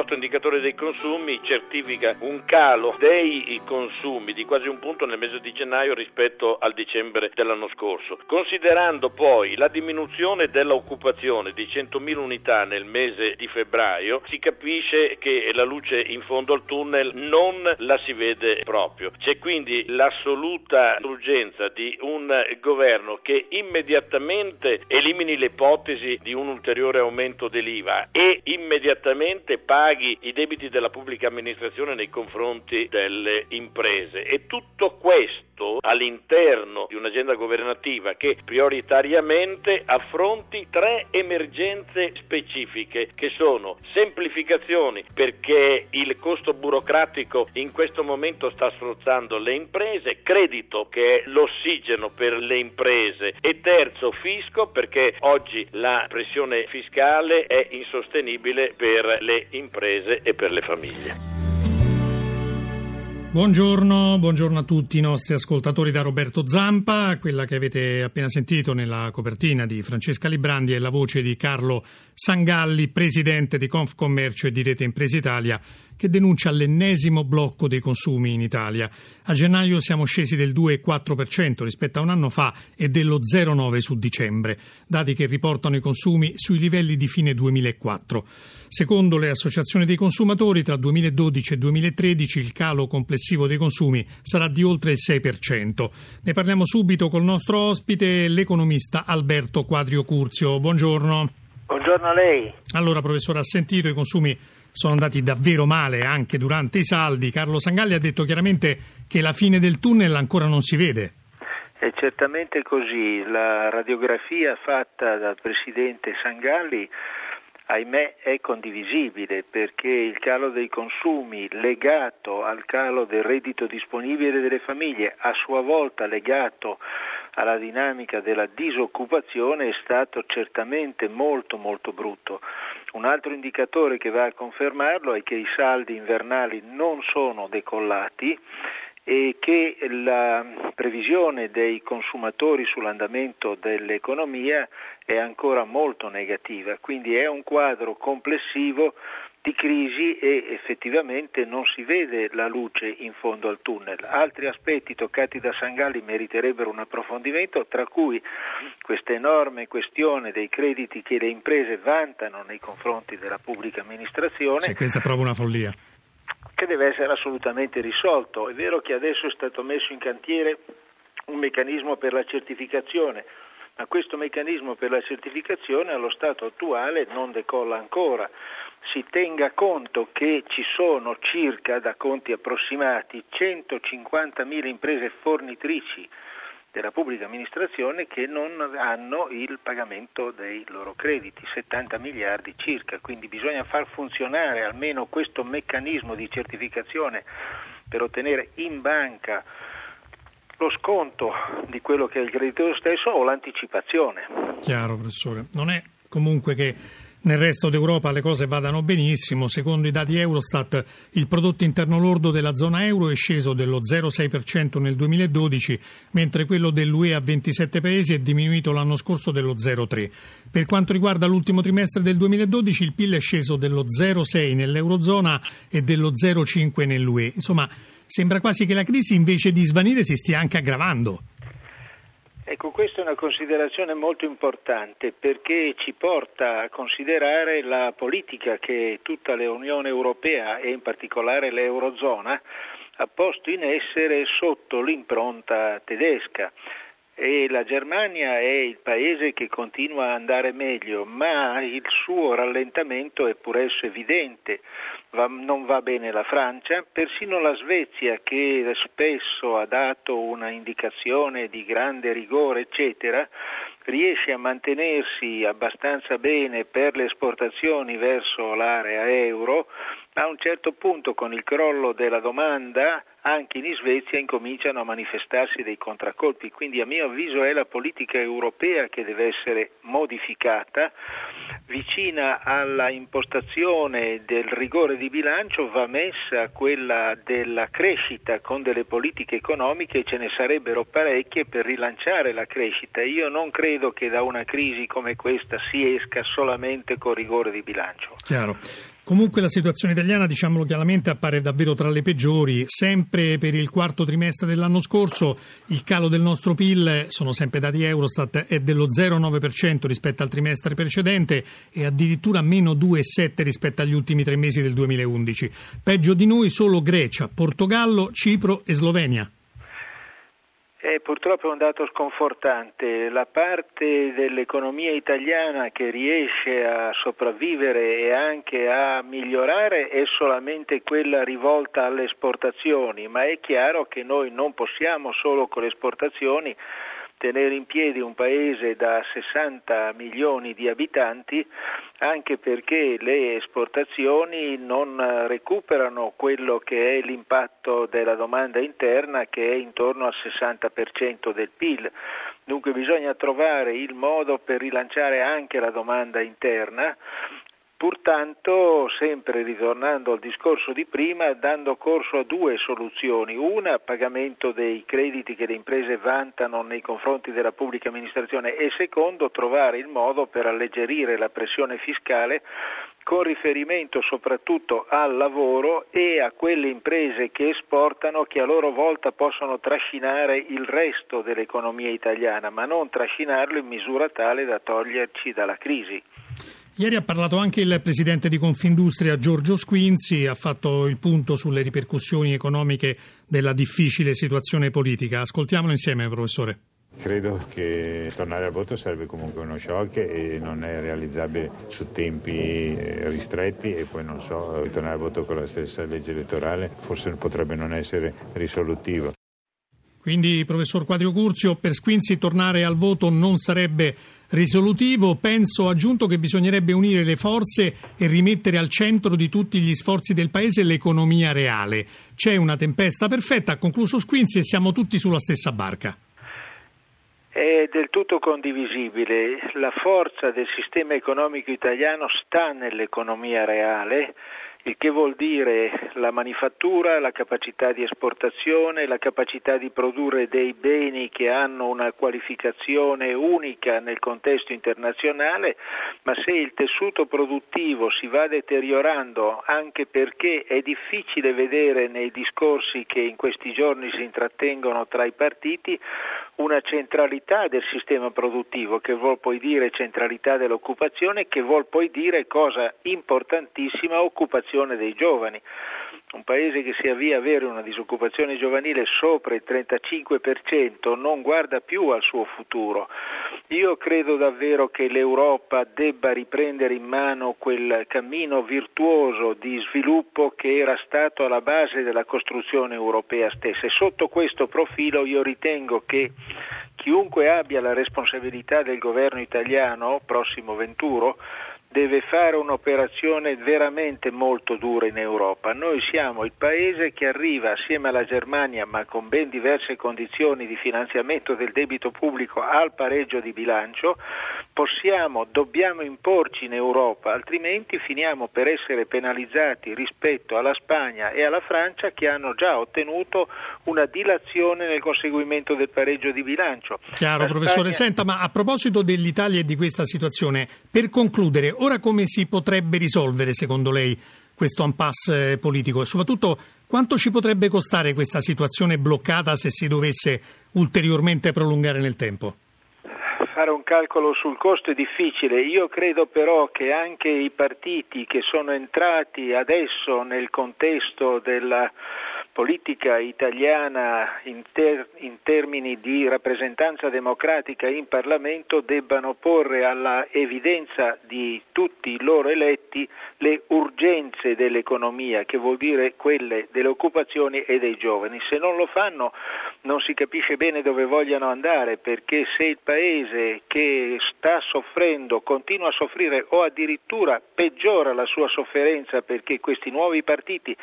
Nostro indicatore dei consumi certifica un calo dei consumi di quasi un punto nel mese di gennaio rispetto al dicembre dell'anno scorso. Considerando poi la diminuzione dell'occupazione di 100.000 unità nel mese di febbraio, si capisce che la luce in fondo al tunnel non la si vede proprio. C'è quindi l'assoluta urgenza di un governo che immediatamente elimini l'ipotesi di un ulteriore aumento dell'IVA e immediatamente parli paghi i debiti della pubblica amministrazione nei confronti delle imprese. E tutto questo all'interno di un'agenda governativa che prioritariamente affronti tre emergenze specifiche che sono semplificazioni perché il costo burocratico in questo momento sta strozzando le imprese, credito che è l'ossigeno per le imprese e terzo fisco perché oggi la pressione fiscale è insostenibile per le imprese e per le famiglie. Buongiorno, buongiorno, a tutti i nostri ascoltatori da Roberto Zampa. Quella che avete appena sentito nella copertina di Francesca Librandi è la voce di Carlo Sangalli, presidente di Confcommercio e di Rete Imprese Italia, che denuncia l'ennesimo blocco dei consumi in Italia. A gennaio siamo scesi del 2,4% rispetto a un anno fa e dello 0,9% su dicembre, dati che riportano i consumi sui livelli di fine 2004. Secondo le associazioni dei consumatori, tra 2012 e 2013 il calo complessivo dei consumi sarà di oltre il 6%. Ne parliamo subito col nostro ospite, l'economista Alberto Quadrio Curzio. Buongiorno. Buongiorno a lei. Allora, professore, ha sentito i consumi sono andati davvero male anche durante i saldi. Carlo Sangalli ha detto chiaramente che la fine del tunnel ancora non si vede. È certamente così. La radiografia fatta dal presidente Sangalli ahimè è condivisibile perché il calo dei consumi legato al calo del reddito disponibile delle famiglie, a sua volta legato alla dinamica della disoccupazione, è stato certamente molto molto brutto. Un altro indicatore che va a confermarlo è che i saldi invernali non sono decollati e che la previsione dei consumatori sull'andamento dell'economia è ancora molto negativa, quindi è un quadro complessivo di crisi e effettivamente non si vede la luce in fondo al tunnel. Altri aspetti toccati da Sangalli meriterebbero un approfondimento, tra cui questa enorme questione dei crediti che le imprese vantano nei confronti della pubblica amministrazione. Sì, questa è proprio una follia. Che deve essere assolutamente risolto. È vero che adesso è stato messo in cantiere un meccanismo per la certificazione, ma questo meccanismo per la certificazione allo stato attuale non decolla ancora si tenga conto che ci sono circa, da conti approssimati, 150.000 imprese fornitrici della pubblica amministrazione che non hanno il pagamento dei loro crediti, 70 miliardi circa, quindi bisogna far funzionare almeno questo meccanismo di certificazione per ottenere in banca lo sconto di quello che è il credito stesso o l'anticipazione. Chiaro, professore. Non è comunque che nel resto d'Europa le cose vadano benissimo. Secondo i dati Eurostat, il prodotto interno lordo della zona euro è sceso dello 0,6% nel 2012, mentre quello dell'UE a 27 paesi è diminuito l'anno scorso dello 0,3%. Per quanto riguarda l'ultimo trimestre del 2012, il PIL è sceso dello 0,6% nell'Eurozona e dello 0,5% nell'UE. Insomma, sembra quasi che la crisi invece di svanire si stia anche aggravando. Ecco, questa è una considerazione molto importante perché ci porta a considerare la politica che tutta l'Unione Europea e in particolare l'Eurozona ha posto in essere sotto l'impronta tedesca e la Germania è il paese che continua a andare meglio, ma il suo rallentamento è pur esso evidente. Va, non va bene la Francia, persino la Svezia che spesso ha dato una indicazione di grande rigore, eccetera, riesce a mantenersi abbastanza bene per le esportazioni verso l'area euro, a un certo punto con il crollo della domanda anche in Svezia incominciano a manifestarsi dei contraccolpi, quindi a mio avviso è la politica europea che deve essere modificata, vicina alla impostazione del rigore di bilancio va messa quella della crescita con delle politiche economiche e ce ne sarebbero parecchie per rilanciare la crescita. Io non credo che da una crisi come questa si esca solamente con rigore di bilancio. Chiaro. Comunque la situazione italiana, diciamolo chiaramente, appare davvero tra le peggiori. Sempre per il quarto trimestre dell'anno scorso il calo del nostro PIL, sono sempre dati Eurostat, è dello 0,9% rispetto al trimestre precedente e addirittura meno 2,7% rispetto agli ultimi tre mesi del 2011. Peggio di noi solo Grecia, Portogallo, Cipro e Slovenia. Eh, purtroppo è un dato sconfortante. La parte dell'economia italiana che riesce a sopravvivere e anche a migliorare è solamente quella rivolta alle esportazioni, ma è chiaro che noi non possiamo solo con le esportazioni tenere in piedi un paese da 60 milioni di abitanti anche perché le esportazioni non recuperano quello che è l'impatto della domanda interna che è intorno al 60% del PIL. Dunque bisogna trovare il modo per rilanciare anche la domanda interna Purtanto, sempre ritornando al discorso di prima, dando corso a due soluzioni. Una, pagamento dei crediti che le imprese vantano nei confronti della pubblica amministrazione e secondo, trovare il modo per alleggerire la pressione fiscale con riferimento soprattutto al lavoro e a quelle imprese che esportano che a loro volta possono trascinare il resto dell'economia italiana, ma non trascinarlo in misura tale da toglierci dalla crisi. Ieri ha parlato anche il presidente di Confindustria Giorgio Squinzi, ha fatto il punto sulle ripercussioni economiche della difficile situazione politica. Ascoltiamolo insieme, professore. Credo che tornare al voto serve comunque uno shock e non è realizzabile su tempi eh, ristretti e poi non so, tornare al voto con la stessa legge elettorale forse potrebbe non essere risolutivo. Quindi, professor Quadrio Curzio, per Squinzi tornare al voto non sarebbe risolutivo. Penso aggiunto che bisognerebbe unire le forze e rimettere al centro di tutti gli sforzi del Paese l'economia reale. C'è una tempesta perfetta, ha concluso Squinzi, e siamo tutti sulla stessa barca. È del tutto condivisibile. La forza del sistema economico italiano sta nell'economia reale il che vuol dire la manifattura, la capacità di esportazione, la capacità di produrre dei beni che hanno una qualificazione unica nel contesto internazionale, ma se il tessuto produttivo si va deteriorando anche perché è difficile vedere nei discorsi che in questi giorni si intrattengono tra i partiti una centralità del sistema produttivo che vuol poi dire centralità dell'occupazione, che vuol poi dire cosa importantissima occupazione dei giovani un paese che si avvia ad avere una disoccupazione giovanile sopra il 35% non guarda più al suo futuro. Io credo davvero che l'Europa debba riprendere in mano quel cammino virtuoso di sviluppo che era stato alla base della costruzione europea stessa e sotto questo profilo io ritengo che chiunque abbia la responsabilità del governo italiano prossimo venturo deve fare un'operazione veramente molto dura in Europa. Noi siamo il paese che arriva assieme alla Germania, ma con ben diverse condizioni di finanziamento del debito pubblico, al pareggio di bilancio. Possiamo, dobbiamo imporci in Europa, altrimenti finiamo per essere penalizzati rispetto alla Spagna e alla Francia che hanno già ottenuto una dilazione nel conseguimento del pareggio di bilancio. Chiaro, La professore. Spagna... Senta, ma a proposito dell'Italia e di questa situazione, per concludere, Ora come si potrebbe risolvere, secondo lei, questo impasse politico e soprattutto quanto ci potrebbe costare questa situazione bloccata se si dovesse ulteriormente prolungare nel tempo? Fare un calcolo sul costo è difficile, io credo però che anche i partiti che sono entrati adesso nel contesto della politica italiana in, ter- in, termini di rappresentanza democratica in Parlamento debbano porre alla evidenza di tutti i loro eletti le urgenze dell'economia, che vuol dire quelle delle occupazioni e dei giovani. Se non lo fanno non si capisce bene dove vogliano andare, perché se il Paese che sta soffrendo continua a soffrire o addirittura peggiora la sua sofferenza perché questi nuovi partiti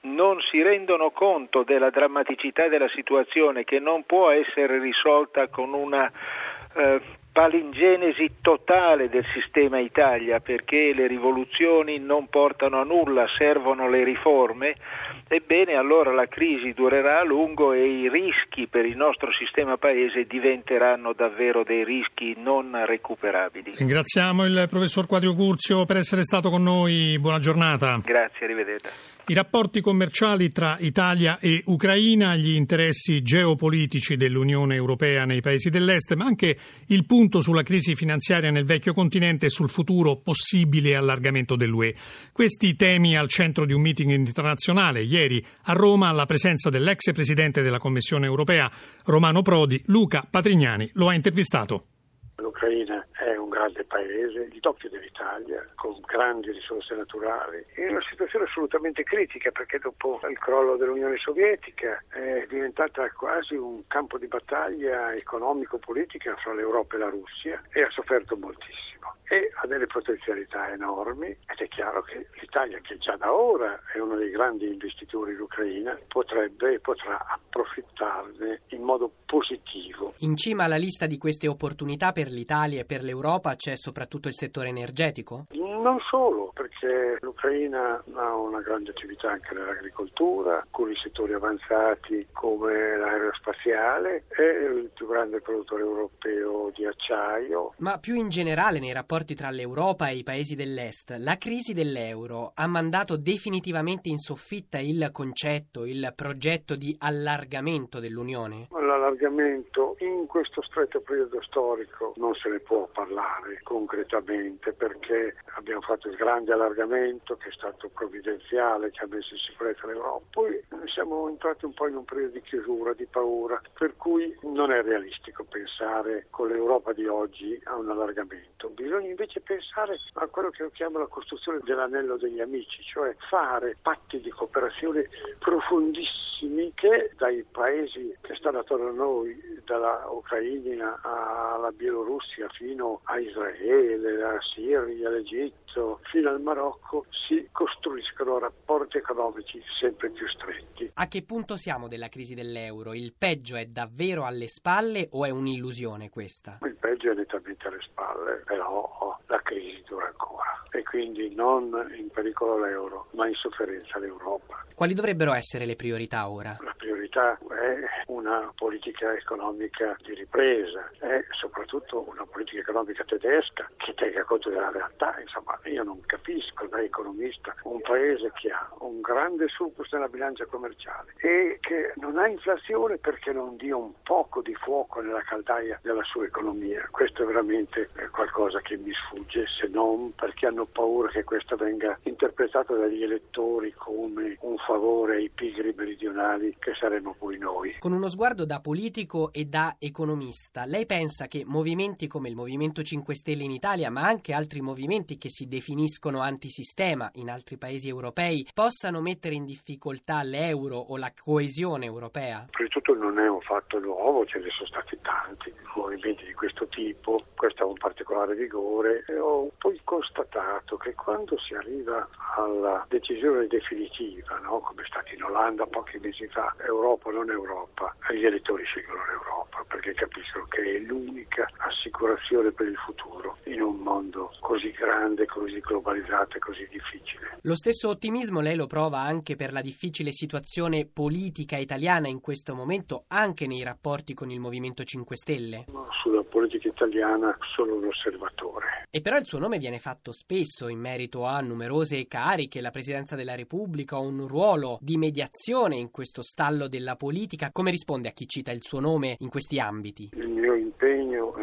non si rendono conto della drammaticità della situazione che non può essere risolta con una eh, palingenesi totale del sistema Italia perché le rivoluzioni non portano a nulla, servono le riforme, ebbene allora la crisi durerà a lungo e i rischi per il nostro sistema paese diventeranno davvero dei rischi non recuperabili. Ringraziamo il professor Quadrio Curzio per essere stato con noi, buona giornata. Grazie, arrivederci. I rapporti commerciali tra Italia e Ucraina, gli interessi geopolitici dell'Unione Europea nei paesi dell'Est, ma anche il punto sulla crisi finanziaria nel vecchio continente e sul futuro possibile allargamento dell'UE. Questi temi al centro di un meeting internazionale ieri a Roma alla presenza dell'ex presidente della Commissione Europea Romano Prodi, Luca Patrignani, lo ha intervistato. L'Ucraina grande paese, il doppio dell'Italia, con grandi risorse naturali, in una situazione assolutamente critica perché dopo il crollo dell'Unione Sovietica è diventata quasi un campo di battaglia economico-politica fra l'Europa e la Russia e ha sofferto moltissimo e ha delle potenzialità enormi ed è chiaro che l'Italia, che già da ora è uno dei grandi investitori in Ucraina, potrebbe e potrà approfittarne in modo positivo. In cima alla lista di queste opportunità per l'Italia e per l'Europa c'è soprattutto il settore energetico? Non solo, perché l'Ucraina ha una grande attività anche nell'agricoltura, alcuni settori avanzati come l'aerospaziale, è il più grande produttore europeo di acciaio. Ma più in generale nei rapporti tra l'Europa e i paesi dell'Est, la crisi dell'euro ha mandato definitivamente in soffitta il concetto, il progetto di allargamento dell'Unione? L'allargamento in questo stretto periodo storico non se ne può parlare concretamente perché abbiamo fatto il grande allargamento che è stato provvidenziale, che ha messo in sicurezza l'Europa. Poi siamo entrati un po' in un periodo di chiusura, di paura, per cui non è realistico pensare con l'Europa di oggi a un allargamento. Bisogna invece pensare a quello che io chiamo la costruzione dell'anello degli amici, cioè fare patti di cooperazione profondissimi che dai paesi che stanno attorno a noi, dalla Ucraina alla Bielorussia fino a Israele, alla Siria, all'Egitto, fino al Marocco, si costruiscono rapporti economici sempre più stretti. A che punto siamo della crisi dell'euro? Il peggio è davvero alle spalle o è un'illusione questa? Il peggio è nettamente alle spalle, però la crisi dura ancora e quindi non in pericolo l'euro, ma in sofferenza l'Europa. Quali dovrebbero essere le priorità ora? La priorità è una politica economica di ripresa e soprattutto una politica economica tedesca che tenga conto della realtà. Insomma, io non capisco da economista un paese che ha un grande surplus nella bilancia commerciale e che non ha inflazione perché non dia un poco di fuoco nella caldaia della sua economia. Questo è veramente qualcosa che mi sfugge, se non perché hanno paura che questo venga interpretato dagli elettori come un favore ai pigri meridionali che saremmo poi noi. Con uno sguardo da politico e da economista, lei pensa che movimenti come il Movimento 5 Stelle in Italia, ma anche altri movimenti che si definiscono antisistema in altri paesi europei, possano mettere in difficoltà l'euro o la coesione europea? Prima di tutto non è un fatto nuovo, ce ne sono stati tanti movimenti di questo tipo, questo ha un particolare vigore e ho poi constatato che quando si arriva alla decisione definitiva, no? come è stato in Olanda pochi mesi fa, Europa o non Europa, gli elettori scelgono l'Europa perché capiscono che è l'unica assicurazione per il futuro in un mondo così grande, così globalizzato e così difficile. Lo stesso ottimismo lei lo prova anche per la difficile situazione politica italiana in questo momento, anche nei rapporti con il Movimento 5 Stelle? Sulla politica italiana sono un osservatore. E però il suo nome viene fatto spesso in merito a numerose cariche, la Presidenza della Repubblica, un ruolo di mediazione in questo stallo della politica. Come risponde a chi cita il suo nome in questi ambiti? Il mio impegno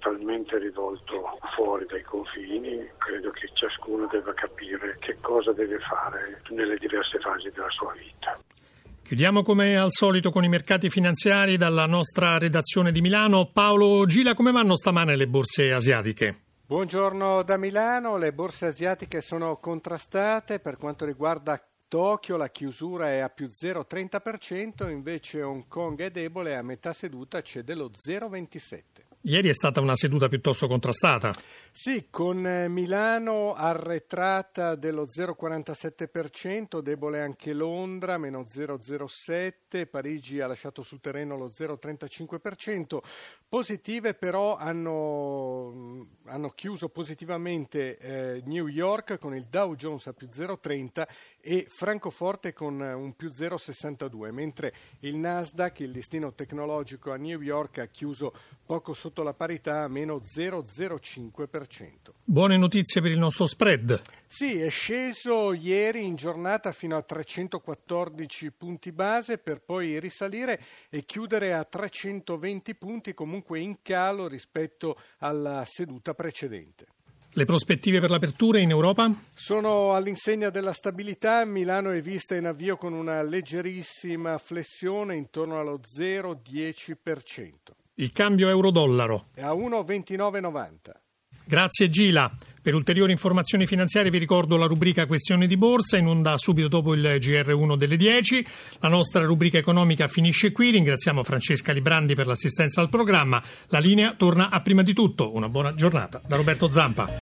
totalmente rivolto fuori dai confini, credo che ciascuno debba capire che cosa deve fare nelle diverse fasi della sua vita. Chiudiamo come al solito con i mercati finanziari dalla nostra redazione di Milano. Paolo Gila, come vanno stamane le borse asiatiche? Buongiorno da Milano, le borse asiatiche sono contrastate per quanto riguarda Tokyo la chiusura è a più 0,30%, invece Hong Kong è debole e a metà seduta c'è dello 0,27%. Ieri è stata una seduta piuttosto contrastata. Sì, con eh, Milano arretrata dello 0,47%, debole anche Londra, meno 0,07%, Parigi ha lasciato sul terreno lo 0,35%. Positive però hanno, hanno chiuso positivamente eh, New York con il Dow Jones a più 0,30 e Francoforte con un più 0,62, mentre il Nasdaq, il listino tecnologico a New York, ha chiuso poco sotto la parità a meno 0,05%. Buone notizie per il nostro spread. Sì, è sceso ieri in giornata fino a 314 punti base per poi risalire e chiudere a 320 punti comunque in calo rispetto alla seduta precedente. Le prospettive per l'apertura in Europa? Sono all'insegna della stabilità. Milano è vista in avvio con una leggerissima flessione intorno allo 0,10%. Il cambio euro-dollaro? È a 1,2990. Grazie Gila. Per ulteriori informazioni finanziarie vi ricordo la rubrica Questione di Borsa in onda subito dopo il GR1 delle 10. La nostra rubrica economica finisce qui. Ringraziamo Francesca Librandi per l'assistenza al programma. La linea torna a prima di tutto. Una buona giornata da Roberto Zampa.